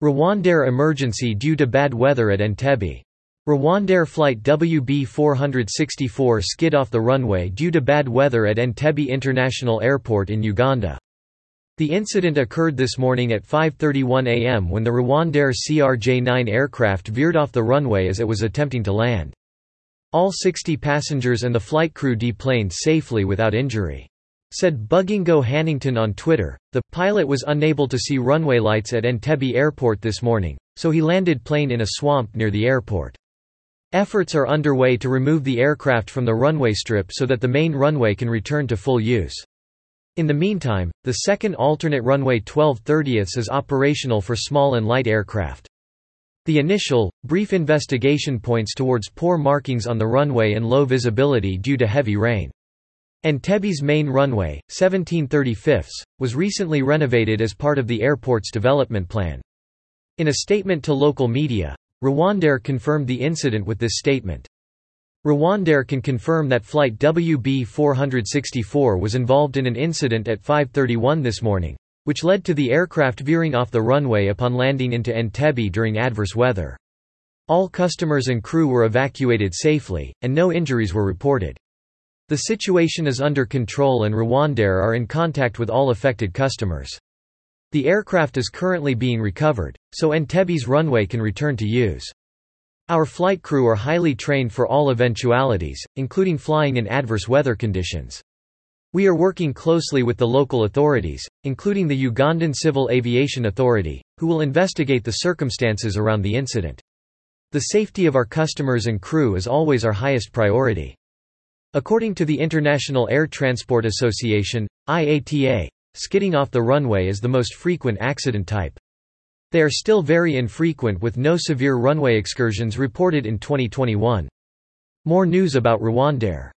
Rwandair emergency due to bad weather at Entebbe. Rwandair flight WB464 skid off the runway due to bad weather at Entebbe International Airport in Uganda. The incident occurred this morning at 5.31 am when the Rwandair CRJ-9 aircraft veered off the runway as it was attempting to land. All 60 passengers and the flight crew deplaned safely without injury. Said Bugingo Hannington on Twitter, the pilot was unable to see runway lights at Entebbe Airport this morning, so he landed plane in a swamp near the airport. Efforts are underway to remove the aircraft from the runway strip so that the main runway can return to full use. In the meantime, the second alternate runway 12 30ths is operational for small and light aircraft. The initial, brief investigation points towards poor markings on the runway and low visibility due to heavy rain. Entebbe's main runway, 1735, was recently renovated as part of the airport's development plan. In a statement to local media, Rwandair confirmed the incident with this statement. Rwandair can confirm that flight WB464 was involved in an incident at 5.31 this morning, which led to the aircraft veering off the runway upon landing into Entebbe during adverse weather. All customers and crew were evacuated safely, and no injuries were reported. The situation is under control and Rwandair are in contact with all affected customers. The aircraft is currently being recovered, so Entebbe's runway can return to use. Our flight crew are highly trained for all eventualities, including flying in adverse weather conditions. We are working closely with the local authorities, including the Ugandan Civil Aviation Authority, who will investigate the circumstances around the incident. The safety of our customers and crew is always our highest priority. According to the International Air Transport Association, IATA, skidding off the runway is the most frequent accident type. They are still very infrequent with no severe runway excursions reported in 2021. More news about Rwandair